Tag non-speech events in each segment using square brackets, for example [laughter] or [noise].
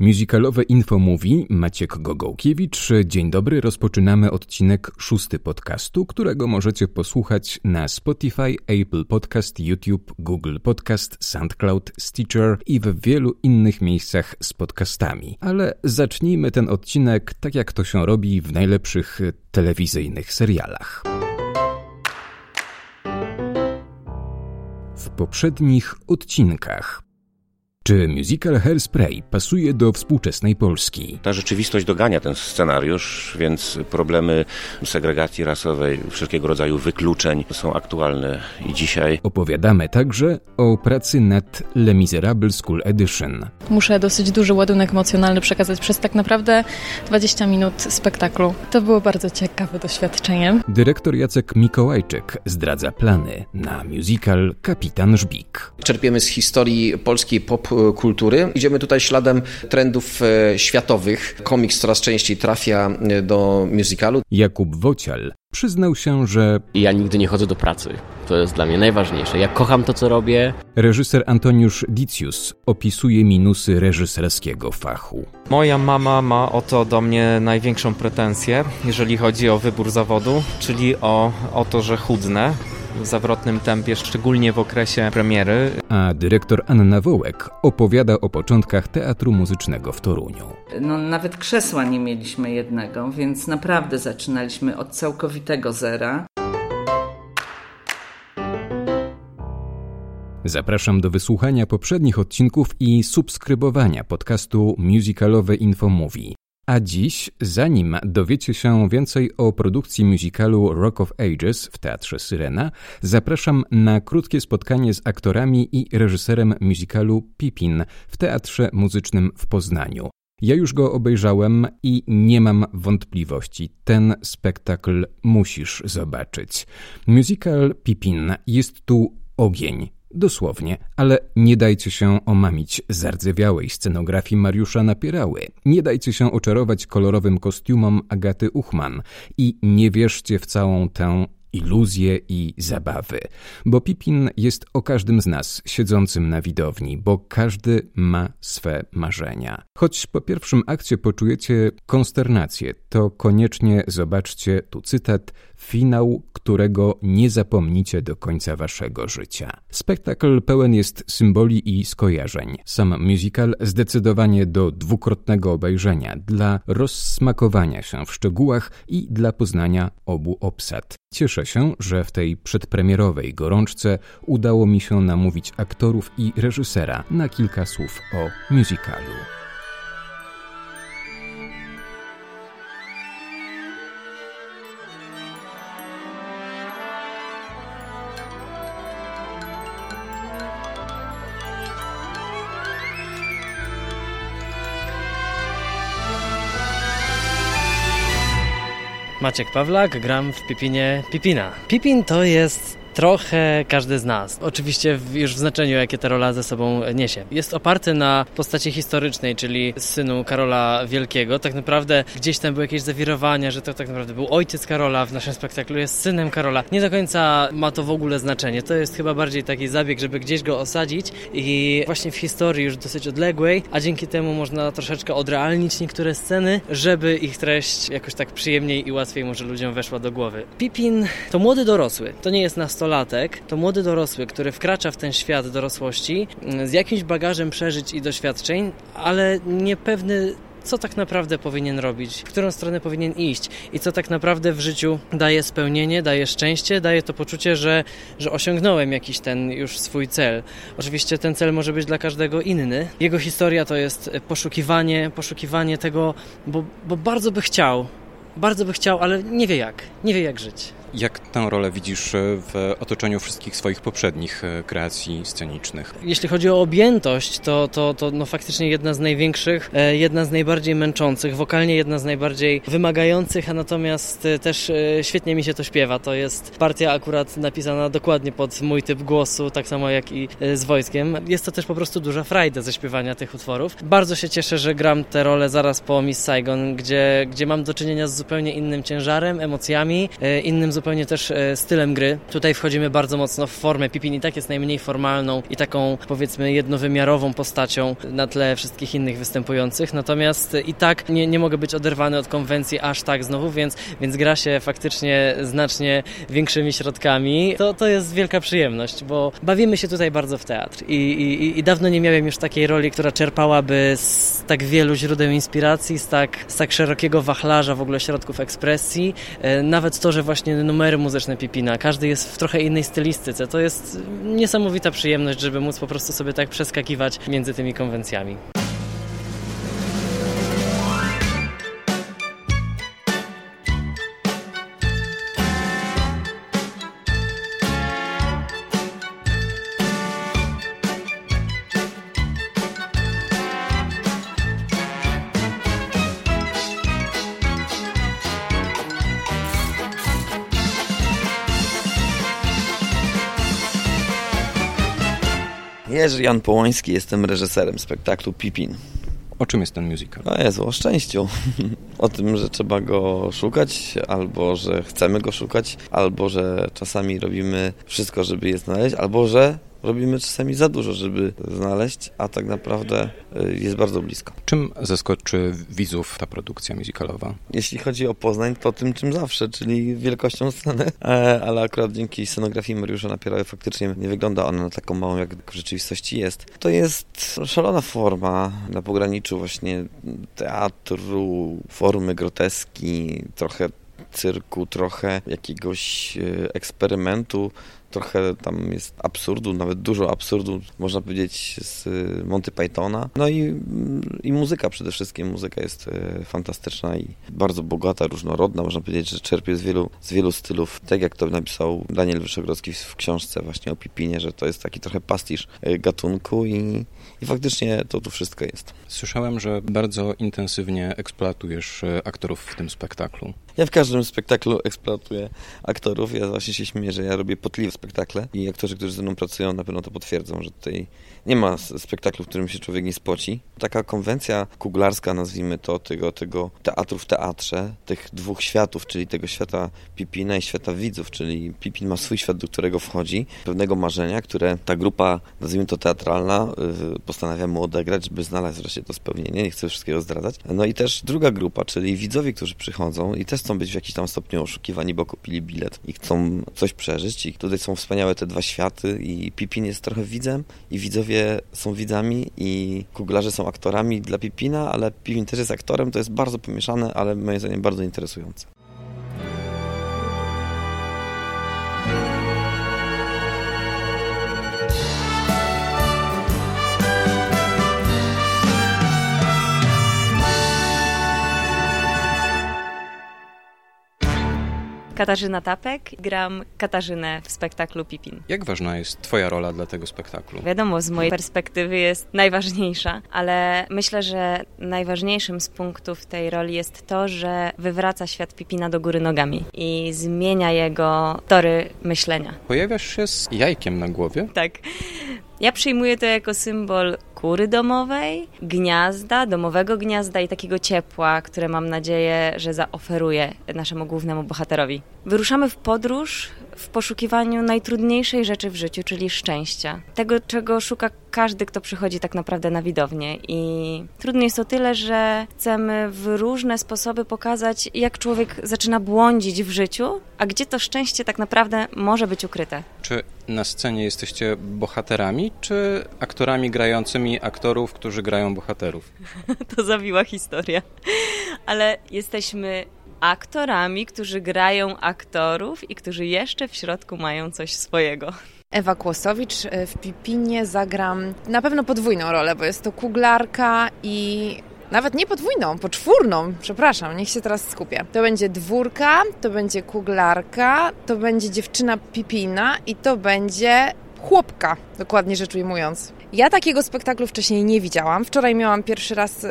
Musicalowe Info mówi Maciek Gogołkiewicz. Dzień dobry, rozpoczynamy odcinek szósty podcastu, którego możecie posłuchać na Spotify, Apple Podcast, YouTube, Google Podcast, SoundCloud, Stitcher i w wielu innych miejscach z podcastami. Ale zacznijmy ten odcinek tak jak to się robi w najlepszych telewizyjnych serialach. W poprzednich odcinkach czy musical Hairspray pasuje do współczesnej Polski? Ta rzeczywistość dogania ten scenariusz, więc problemy segregacji rasowej, wszelkiego rodzaju wykluczeń są aktualne i dzisiaj. Opowiadamy także o pracy nad Les Miserables School Edition. Muszę dosyć duży ładunek emocjonalny przekazać przez tak naprawdę 20 minut spektaklu. To było bardzo ciekawe doświadczenie. Dyrektor Jacek Mikołajczyk zdradza plany na musical Kapitan Żbik. Czerpiemy z historii polskiej pop kultury. Idziemy tutaj śladem trendów e, światowych. Komiks coraz częściej trafia e, do musicalu. Jakub Wocial przyznał się, że ja nigdy nie chodzę do pracy. To jest dla mnie najważniejsze. Ja kocham to, co robię. Reżyser Antoniusz Dicius opisuje minusy reżyserskiego fachu. Moja mama ma o to do mnie największą pretensję, jeżeli chodzi o wybór zawodu, czyli o, o to, że chudnę zawrotnym tempie, szczególnie w okresie premiery. A dyrektor Anna Wołek opowiada o początkach teatru muzycznego w Toruniu. No, nawet krzesła nie mieliśmy jednego, więc naprawdę zaczynaliśmy od całkowitego zera. Zapraszam do wysłuchania poprzednich odcinków i subskrybowania podcastu Musicalowe Info Movie. A dziś, zanim dowiecie się więcej o produkcji musicalu Rock of Ages w Teatrze Syrena, zapraszam na krótkie spotkanie z aktorami i reżyserem musicalu Pipin w Teatrze Muzycznym w Poznaniu. Ja już go obejrzałem i nie mam wątpliwości. Ten spektakl musisz zobaczyć. Musical Pipin jest tu ogień, Dosłownie, ale nie dajcie się omamić zardzewiałej scenografii Mariusza Napierały. Nie dajcie się oczarować kolorowym kostiumom Agaty Uchman i nie wierzcie w całą tę iluzje i zabawy, bo Pipin jest o każdym z nas siedzącym na widowni, bo każdy ma swe marzenia. Choć po pierwszym akcie poczujecie konsternację, to koniecznie zobaczcie tu cytat finał, którego nie zapomnicie do końca waszego życia. Spektakl pełen jest symboli i skojarzeń. Sam musical zdecydowanie do dwukrotnego obejrzenia, dla rozsmakowania się w szczegółach i dla poznania obu obsad. Cieszę się, że w tej przedpremierowej gorączce udało mi się namówić aktorów i reżysera na kilka słów o musicalu. Maciek Pawlak, gram w Pipinie Pipina. Pipin to jest trochę każdy z nas. Oczywiście już w znaczeniu, jakie ta rola ze sobą niesie. Jest oparty na postaci historycznej, czyli synu Karola Wielkiego. Tak naprawdę gdzieś tam były jakieś zawirowania, że to tak naprawdę był ojciec Karola, w naszym spektaklu jest synem Karola. Nie do końca ma to w ogóle znaczenie. To jest chyba bardziej taki zabieg, żeby gdzieś go osadzić i właśnie w historii już dosyć odległej, a dzięki temu można troszeczkę odrealnić niektóre sceny, żeby ich treść jakoś tak przyjemniej i łatwiej może ludziom weszła do głowy. Pipin to młody dorosły. To nie jest nastolatek nastolatek to młody dorosły, który wkracza w ten świat dorosłości mm, z jakimś bagażem przeżyć i doświadczeń, ale niepewny co tak naprawdę powinien robić, w którą stronę powinien iść i co tak naprawdę w życiu daje spełnienie, daje szczęście, daje to poczucie, że, że osiągnąłem jakiś ten już swój cel. Oczywiście ten cel może być dla każdego inny. Jego historia to jest poszukiwanie, poszukiwanie tego, bo, bo bardzo by chciał, bardzo by chciał, ale nie wie jak, nie wie jak żyć. Jak tę rolę widzisz e, w otoczeniu wszystkich swoich poprzednich e, kreacji scenicznych? Jeśli chodzi o objętość, to, to, to no faktycznie jedna z największych, e, jedna z najbardziej męczących, wokalnie jedna z najbardziej wymagających, a natomiast też świetnie mi się to śpiewa. To jest partia akurat napisana dokładnie pod mój typ głosu, tak samo jak i z wojskiem. Jest to też po prostu duża frajda ze śpiewania tych utworów. Bardzo się cieszę, że gram tę rolę zaraz po Miss Saigon, gdzie, gdzie mam do czynienia z zupełnie innym ciężarem, emocjami, innym zupełnie też e, stylem gry. Tutaj wchodzimy bardzo mocno w formę. Pipin i tak jest najmniej formalną i taką powiedzmy jednowymiarową postacią na tle wszystkich innych występujących. Natomiast i tak nie, nie mogę być oderwany od konwencji aż tak znowu, więc, więc gra się faktycznie znacznie większymi środkami. To, to jest wielka przyjemność, bo bawimy się tutaj bardzo w teatr i, i, i dawno nie miałem już takiej roli, która czerpałaby z tak wielu źródeł inspiracji, z tak, z tak szerokiego wachlarza w ogóle środków ekspresji. E, nawet to, że właśnie numery muzyczne Pipina, każdy jest w trochę innej stylistyce, to jest niesamowita przyjemność, żeby móc po prostu sobie tak przeskakiwać między tymi konwencjami. Jerzy Jan Połoński, jestem reżyserem spektaklu Pipin. O czym jest ten musical? O Jezu, o szczęściu. [laughs] o tym, że trzeba go szukać, albo że chcemy go szukać, albo że czasami robimy wszystko, żeby je znaleźć, albo że robimy czasami za dużo, żeby znaleźć, a tak naprawdę y, jest bardzo blisko. Czym zaskoczy widzów ta produkcja musicalowa? Jeśli chodzi o Poznań, to tym czym zawsze, czyli wielkością sceny, e, ale akurat dzięki scenografii Mariusza Napierały faktycznie nie wygląda ona na taką małą, jak w rzeczywistości jest. To jest szalona forma na pograniczu właśnie teatru, formy groteski, trochę cyrku, trochę jakiegoś e, eksperymentu trochę tam jest absurdu, nawet dużo absurdu, można powiedzieć, z Monty Pythona. No i, i muzyka przede wszystkim. Muzyka jest e, fantastyczna i bardzo bogata, różnorodna. Można powiedzieć, że czerpie z wielu, z wielu stylów. Tak jak to napisał Daniel Wyszogrodzki w książce właśnie o Pipinie, że to jest taki trochę pastisz e, gatunku i, i faktycznie to tu wszystko jest. Słyszałem, że bardzo intensywnie eksploatujesz aktorów w tym spektaklu. Ja w każdym spektaklu eksploatuję aktorów. Ja właśnie się śmieję, że ja robię potliwe spektakle i aktorzy, którzy ze mną pracują, na pewno to potwierdzą, że tutaj nie ma spektaklu, w którym się człowiek nie spoci. Taka konwencja kuglarska, nazwijmy to, tego, tego teatru w teatrze, tych dwóch światów, czyli tego świata Pipina i świata widzów, czyli Pipin ma swój świat, do którego wchodzi, pewnego marzenia, które ta grupa, nazwijmy to teatralna, yy, postanawia mu odegrać, żeby znaleźć wreszcie to spełnienie. Nie chcę wszystkiego zdradzać. No i też druga grupa, czyli widzowie, którzy przychodzą i też chcą być w jakiś tam stopniu oszukiwani, bo kupili bilet i chcą coś przeżyć. I tutaj są wspaniałe te dwa światy i Pipin jest trochę widzem i widzowie są widzami i kuglarze są aktorami dla Pipina, ale Pipin też jest aktorem. To jest bardzo pomieszane, ale moim zdaniem bardzo interesujące. Katarzyna Tapek, gram Katarzynę w spektaklu Pipin. Jak ważna jest Twoja rola dla tego spektaklu? Wiadomo, z mojej perspektywy jest najważniejsza, ale myślę, że najważniejszym z punktów tej roli jest to, że wywraca świat Pipina do góry nogami i zmienia jego tory myślenia. Pojawiasz się z jajkiem na głowie? Tak. Ja przyjmuję to jako symbol kury domowej, gniazda, domowego gniazda i takiego ciepła, które mam nadzieję, że zaoferuję naszemu głównemu bohaterowi. Wyruszamy w podróż w poszukiwaniu najtrudniejszej rzeczy w życiu, czyli szczęścia. Tego, czego szuka każdy, kto przychodzi tak naprawdę na widownię. I trudno jest o tyle, że chcemy w różne sposoby pokazać, jak człowiek zaczyna błądzić w życiu, a gdzie to szczęście tak naprawdę może być ukryte. Czy na scenie jesteście bohaterami, czy aktorami grającymi aktorów, którzy grają bohaterów? [laughs] to zawiła historia. Ale jesteśmy aktorami, którzy grają aktorów i którzy jeszcze w środku mają coś swojego. Ewa Kłosowicz e, w Pipinie zagram na pewno podwójną rolę, bo jest to kuglarka i nawet nie podwójną, poczwórną, przepraszam, niech się teraz skupię. To będzie dwórka, to będzie kuglarka, to będzie dziewczyna Pipina i to będzie chłopka, dokładnie rzecz ujmując. Ja takiego spektaklu wcześniej nie widziałam. Wczoraj miałam pierwszy raz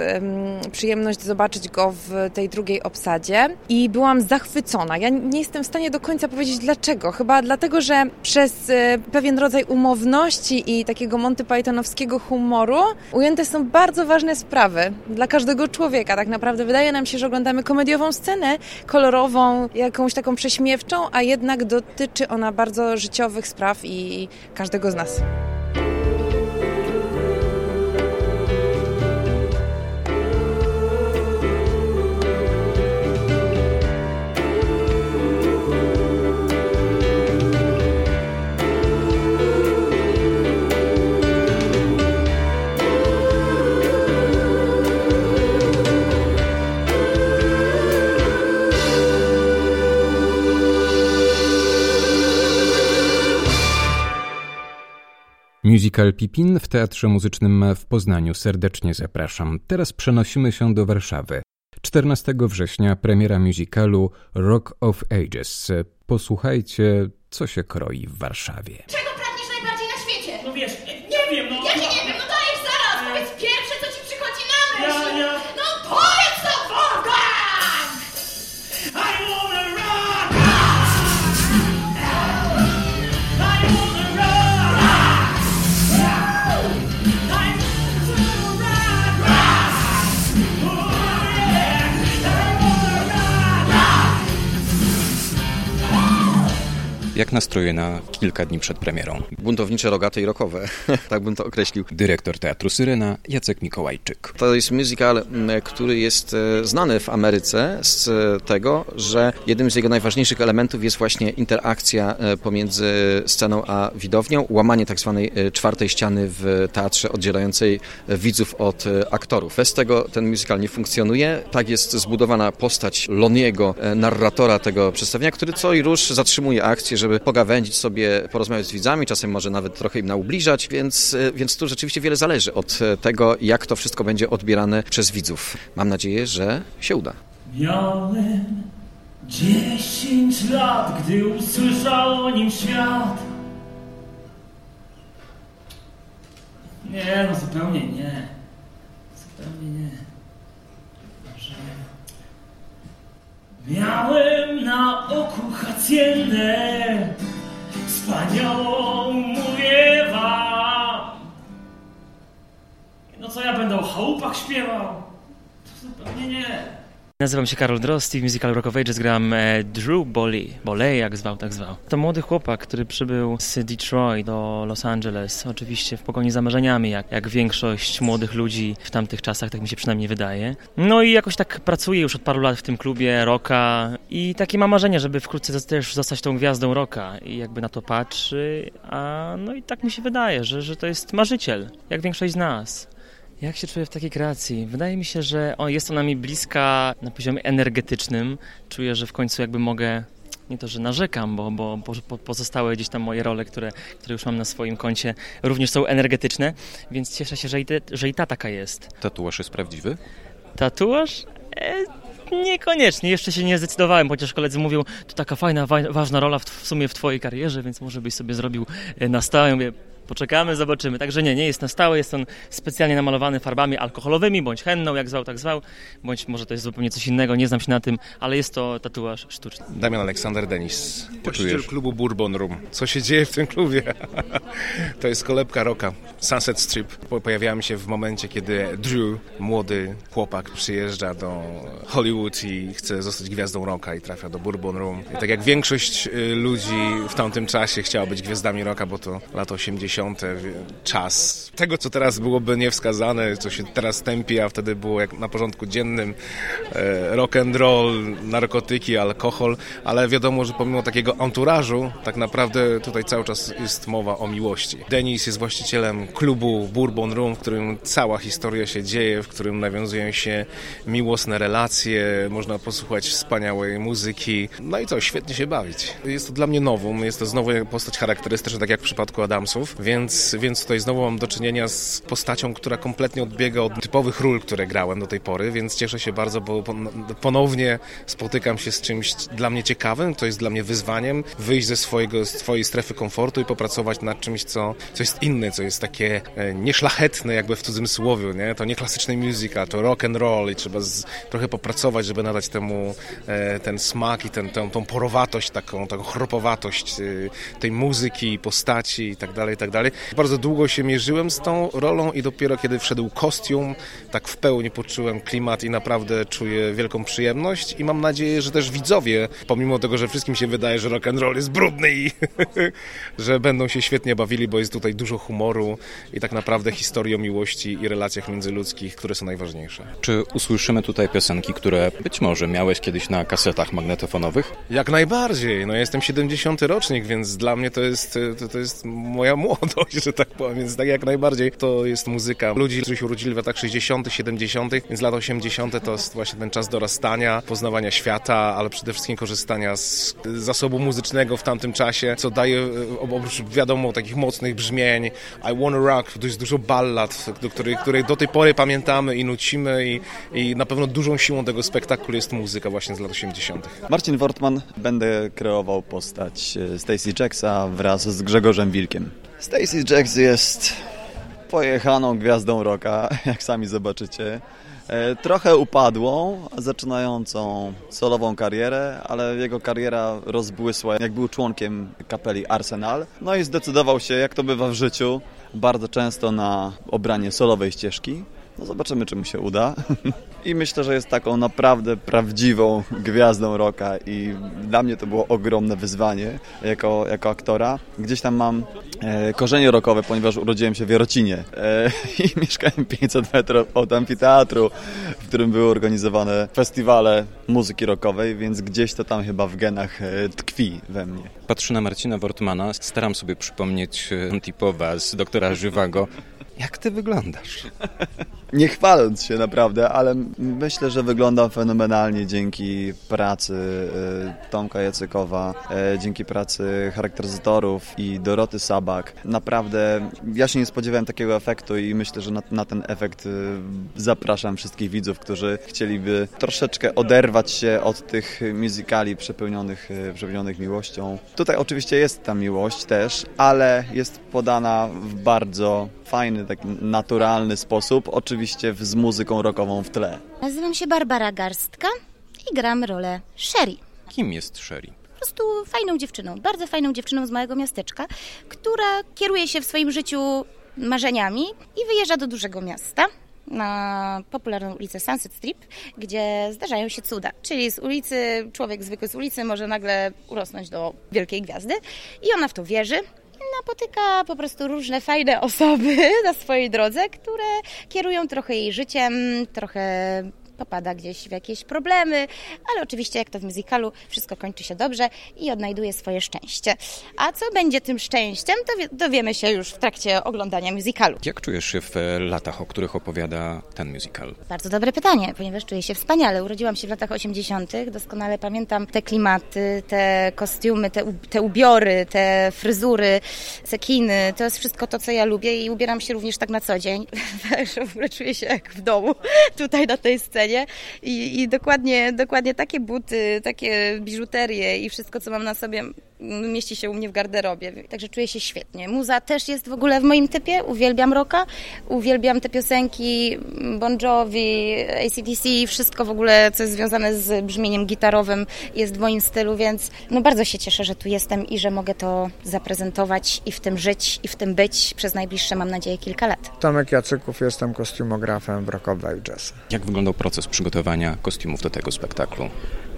przyjemność zobaczyć go w tej drugiej obsadzie i byłam zachwycona. Ja nie jestem w stanie do końca powiedzieć dlaczego. Chyba dlatego, że przez e, pewien rodzaj umowności i takiego Monty Pythonowskiego humoru ujęte są bardzo ważne sprawy dla każdego człowieka. Tak naprawdę wydaje nam się, że oglądamy komediową scenę, kolorową, jakąś taką prześmiewczą, a jednak dotyczy ona bardzo życiowych spraw i każdego z nas. Musical Pipin w Teatrze Muzycznym w Poznaniu serdecznie zapraszam. Teraz przenosimy się do Warszawy. 14 września premiera musicalu Rock of Ages. Posłuchajcie, co się kroi w Warszawie. Jak nastroje na kilka dni przed premierą? Buntownicze, rogate i rokowe, [laughs] tak bym to określił. Dyrektor Teatru Syrena Jacek Mikołajczyk. To jest musical, m, który jest e, znany w Ameryce z e, tego, że jednym z jego najważniejszych elementów jest właśnie interakcja e, pomiędzy sceną a widownią, łamanie tak zwanej czwartej ściany w teatrze oddzielającej widzów od aktorów. Bez tego ten musical nie funkcjonuje. Tak jest zbudowana postać Loniego, narratora tego przedstawienia, który co i rusz zatrzymuje akcję, żeby pogawędzić sobie, porozmawiać z widzami, czasem może nawet trochę im naubliżać, więc, e, więc tu rzeczywiście wiele zależy od e, tego, jak to wszystko będzie odbierane przez widzów. Mam nadzieję, że się uda. Miałem dziesięć lat, gdy usłyszał o nim świat. Nie, no zupełnie nie. Zupełnie nie. Że... Miałem na oku haciendę, wspaniałą mówię wam. No co ja będę o chałupach śpiewał? To zupełnie nie. Nazywam się Karol Drosti, w musical Rock of Ages gram e, Drew Boley, Boley jak zwał, tak zwał. To młody chłopak, który przybył z Detroit do Los Angeles, oczywiście w pogoni za marzeniami, jak, jak większość młodych ludzi w tamtych czasach, tak mi się przynajmniej wydaje. No i jakoś tak pracuje już od paru lat w tym klubie rocka i takie ma marzenie, żeby wkrótce też zostać tą gwiazdą rocka i jakby na to patrzy, a no i tak mi się wydaje, że, że to jest marzyciel, jak większość z nas. Jak się czuję w takiej kreacji? Wydaje mi się, że o, jest ona mi bliska na poziomie energetycznym. Czuję, że w końcu jakby mogę, nie to, że narzekam, bo, bo po- pozostałe gdzieś tam moje role, które, które już mam na swoim koncie, również są energetyczne, więc cieszę się, że i, te, że i ta taka jest. Tatuaż jest prawdziwy? Tatuaż? E, niekoniecznie, jeszcze się nie zdecydowałem, chociaż koledzy mówią, to taka fajna, wa- ważna rola w, w sumie w twojej karierze, więc może byś sobie zrobił e, na stałe. Mówię, Poczekamy, zobaczymy. Także nie, nie jest na stałe, jest on specjalnie namalowany farbami alkoholowymi, bądź henną, jak zwał, tak zwał, bądź może to jest zupełnie coś innego, nie znam się na tym, ale jest to tatuaż sztuczny. Damian Aleksander Denis, właściciel klubu Bourbon Room. Co się dzieje w tym klubie? [laughs] to jest kolebka roka, Sunset Strip. Po- Pojawiałem się w momencie, kiedy Drew, młody chłopak, przyjeżdża do Hollywood i chce zostać gwiazdą rocka i trafia do Bourbon Room. I tak jak większość y, ludzi w tamtym czasie chciała być gwiazdami rocka, bo to lata 80., czas tego, co teraz byłoby niewskazane, co się teraz tępi, a wtedy było jak na porządku dziennym e, rock and roll, narkotyki, alkohol, ale wiadomo, że pomimo takiego anturażu, tak naprawdę tutaj cały czas jest mowa o miłości. Denis jest właścicielem klubu Bourbon Room, w którym cała historia się dzieje, w którym nawiązują się miłosne relacje, można posłuchać wspaniałej muzyki, no i co, świetnie się bawić. Jest to dla mnie nowum, jest to znowu postać charakterystyczna, tak jak w przypadku Adamsów, więc, więc tutaj znowu mam do czynienia z postacią, która kompletnie odbiega od typowych ról, które grałem do tej pory, więc cieszę się bardzo, bo ponownie spotykam się z czymś dla mnie ciekawym, to jest dla mnie wyzwaniem, wyjść ze swojego, swojej strefy komfortu i popracować nad czymś, co, co jest inne, co jest takie e, nieszlachetne, jakby w cudzysłowie, nie? To nie klasyczny musical, to rock and roll i trzeba z, trochę popracować, żeby nadać temu e, ten smak i ten, tą, tą porowatość, taką, taką chropowatość e, tej muzyki, postaci i tak dalej, i tak dalej. Bardzo długo się mierzyłem z tą rolą i dopiero kiedy wszedł kostium, tak w pełni poczułem klimat i naprawdę czuję wielką przyjemność i mam nadzieję, że też widzowie, pomimo tego, że wszystkim się wydaje, że rock and roll jest brudny i [laughs] że będą się świetnie bawili, bo jest tutaj dużo humoru i tak naprawdę historii o miłości i relacjach międzyludzkich, które są najważniejsze. Czy usłyszymy tutaj piosenki, które być może miałeś kiedyś na kasetach magnetofonowych? Jak najbardziej. No jestem 70 rocznik, więc dla mnie to jest, to, to jest moja młodość, że tak powiem, więc tak jak najbardziej to jest muzyka ludzi, którzy się urodzili w latach 60., 70., więc lata 80. to jest właśnie ten czas dorastania, poznawania świata, ale przede wszystkim korzystania z zasobu muzycznego w tamtym czasie, co daje e, oprócz wiadomo takich mocnych brzmień I Wanna Rock, to jest dużo ballad, do których do tej pory pamiętamy i nucimy i, i na pewno dużą siłą tego spektaklu jest muzyka właśnie z lat 80. Marcin Wortman, będę kreował postać e, Stacy Jacksa wraz z Grzegorzem Wilkiem. Stacy Jacks jest pojechaną gwiazdą rocka, [laughs] jak sami zobaczycie. E, trochę upadłą, zaczynającą solową karierę, ale jego kariera rozbłysła, jak był członkiem kapeli Arsenal. No i zdecydował się, jak to bywa w życiu, bardzo często na obranie solowej ścieżki. No zobaczymy, czy mu się uda. I myślę, że jest taką naprawdę prawdziwą gwiazdą rocka i dla mnie to było ogromne wyzwanie jako, jako aktora. Gdzieś tam mam e, korzenie rockowe, ponieważ urodziłem się w Jarocinie e, [laughs] i mieszkałem 500 metrów od amfiteatru, w którym były organizowane festiwale muzyki rockowej, więc gdzieś to tam chyba w genach e, tkwi we mnie. Patrzę na Marcina Wortmana, staram sobie przypomnieć e, Tipowa z doktora Żywago. Jak ty wyglądasz? Nie chwaląc się naprawdę, ale myślę, że wyglądam fenomenalnie dzięki pracy e, Tomka Jacykowa, e, dzięki pracy charakteryzatorów i Doroty Sabak. Naprawdę ja się nie spodziewałem takiego efektu i myślę, że na, na ten efekt e, zapraszam wszystkich widzów, którzy chcieliby troszeczkę oderwać się od tych musicali przepełnionych, przepełnionych miłością. Tutaj oczywiście jest ta miłość też, ale jest podana w bardzo fajny, taki naturalny sposób, oczywiście z muzyką rockową w tle. Nazywam się Barbara Garstka i gram rolę Sherry. Kim jest Sherry? Po prostu fajną dziewczyną, bardzo fajną dziewczyną z małego miasteczka, która kieruje się w swoim życiu marzeniami i wyjeżdża do dużego miasta na popularną ulicę Sunset Strip, gdzie zdarzają się cuda. Czyli z ulicy, człowiek zwykły z ulicy może nagle urosnąć do wielkiej gwiazdy i ona w to wierzy napotyka po prostu różne fajne [laughs] osoby na swojej drodze, które kierują trochę jej życiem, trochę popada gdzieś w jakieś problemy, ale oczywiście jak to w musicalu, wszystko kończy się dobrze i odnajduje swoje szczęście. A co będzie tym szczęściem, to dowiemy się już w trakcie oglądania musicalu. Jak czujesz się w e, latach, o których opowiada ten musical? Bardzo dobre pytanie, ponieważ czuję się wspaniale. Urodziłam się w latach 80., doskonale pamiętam te klimaty, te kostiumy, te, te ubiory, te fryzury, cekiny. To jest wszystko to, co ja lubię i ubieram się również tak na co dzień. Że [laughs] w ogóle czuję się jak w domu tutaj na tej scenie i, i dokładnie, dokładnie takie buty, takie biżuterie i wszystko, co mam na sobie mieści się u mnie w garderobie, także czuję się świetnie. Muza też jest w ogóle w moim typie, uwielbiam rocka, uwielbiam te piosenki Bon Jovi, ACDC, wszystko w ogóle, co jest związane z brzmieniem gitarowym jest w moim stylu, więc no bardzo się cieszę, że tu jestem i że mogę to zaprezentować i w tym żyć i w tym być przez najbliższe, mam nadzieję, kilka lat. Tomek Jacyków, jestem kostiumografem w Rockowej Jazz. Jak wyglądał proces przygotowania kostiumów do tego spektaklu?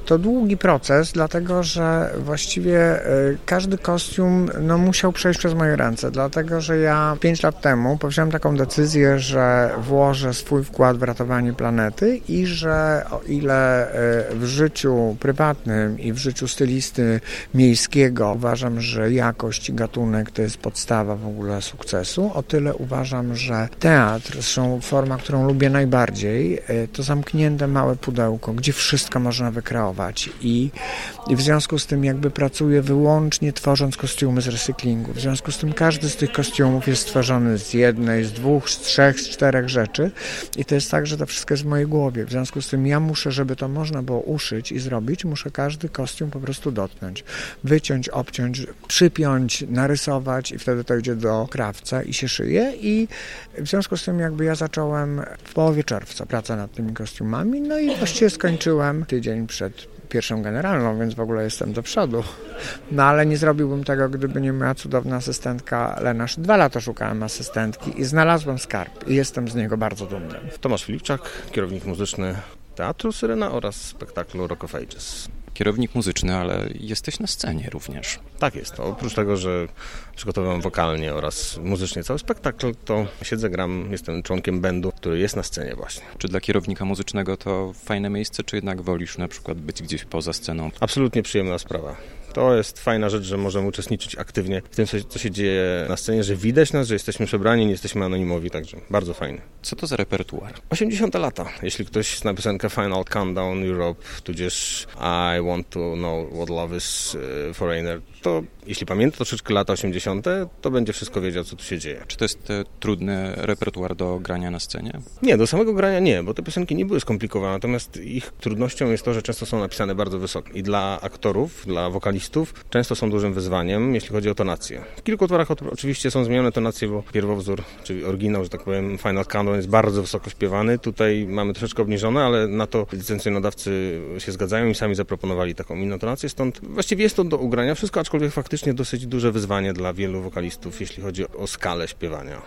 To długi proces, dlatego że właściwie e, każdy kostium no, musiał przejść przez moje ręce, dlatego że ja 5 lat temu powziąłem taką decyzję, że włożę swój wkład w ratowanie planety i że o ile e, w życiu prywatnym i w życiu stylisty miejskiego uważam, że jakość i gatunek to jest podstawa w ogóle sukcesu, o tyle uważam, że teatr, zresztą forma, którą lubię najbardziej, e, to zamknięte małe pudełko, gdzie wszystko można wykreować i, i w związku z tym jakby pracuję wyłącznie tworząc kostiumy z recyklingu. W związku z tym każdy z tych kostiumów jest stworzony z jednej, z dwóch, z trzech, z czterech rzeczy i to jest tak, że to wszystko jest w mojej głowie. W związku z tym ja muszę, żeby to można było uszyć i zrobić, muszę każdy kostium po prostu dotknąć. Wyciąć, obciąć, przypiąć, narysować i wtedy to idzie do krawca i się szyje i w związku z tym jakby ja zacząłem w połowie czerwca pracę nad tymi kostiumami, no i właściwie skończyłem tydzień przed pierwszą generalną, więc w ogóle jestem do przodu. No ale nie zrobiłbym tego, gdyby nie moja cudowna asystentka Lenasz. Dwa lata szukałem asystentki i znalazłem skarb i jestem z niego bardzo dumny. Tomasz Filipczak, kierownik muzyczny Teatru Syrena oraz spektaklu Rock of Ages. Kierownik muzyczny, ale jesteś na scenie również. Tak jest. Oprócz tego, że przygotowałem wokalnie oraz muzycznie cały spektakl, to siedzę, gram, jestem członkiem bandu, który jest na scenie właśnie. Czy dla kierownika muzycznego to fajne miejsce, czy jednak wolisz na przykład być gdzieś poza sceną? Absolutnie przyjemna sprawa. To jest fajna rzecz, że możemy uczestniczyć aktywnie w tym, co się dzieje na scenie, że widać nas, że jesteśmy przebrani, nie jesteśmy anonimowi, także bardzo fajnie. Co to za repertuar? 80 lata. Jeśli ktoś zna piosenkę Final Countdown Europe, tudzież I Want to Know What Love Is e, Foreigner, to jeśli pamięta troszeczkę lata 80., to będzie wszystko wiedział, co tu się dzieje. Czy to jest e, trudny repertuar do grania na scenie? Nie, do samego grania nie, bo te piosenki nie były skomplikowane, natomiast ich trudnością jest to, że często są napisane bardzo wysoko. I dla aktorów, dla wokalistów często są dużym wyzwaniem, jeśli chodzi o tonację. W kilku utworach oczywiście są zmienione tonacje, bo pierwowzór, czyli oryginał, że tak powiem, Final Countdown jest bardzo wysoko śpiewany. Tutaj mamy troszeczkę obniżone, ale na to licencjonodawcy się zgadzają i sami zaproponowali taką inną tonację, stąd właściwie jest to do ugrania wszystko, aczkolwiek faktycznie dosyć duże wyzwanie dla wielu wokalistów, jeśli chodzi o skalę śpiewania.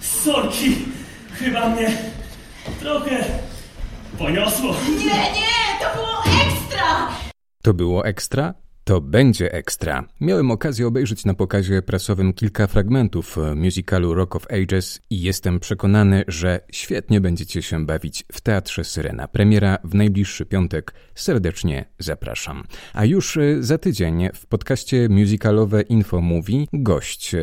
Sorki, chyba mnie trochę poniosło. Nie, nie, to było ekstra! To było ekstra? To będzie ekstra. Miałem okazję obejrzeć na pokazie prasowym kilka fragmentów musicalu Rock of Ages i jestem przekonany, że świetnie będziecie się bawić w Teatrze Syrena. Premiera w najbliższy piątek. Serdecznie zapraszam. A już za tydzień w podcaście musicalowe Info Mówi gość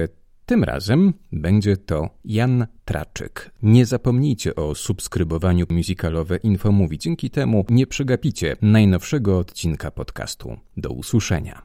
tym razem będzie to Jan Traczyk. Nie zapomnijcie o subskrybowaniu musicalowe Infomówi. Dzięki temu nie przegapicie najnowszego odcinka podcastu. Do usłyszenia.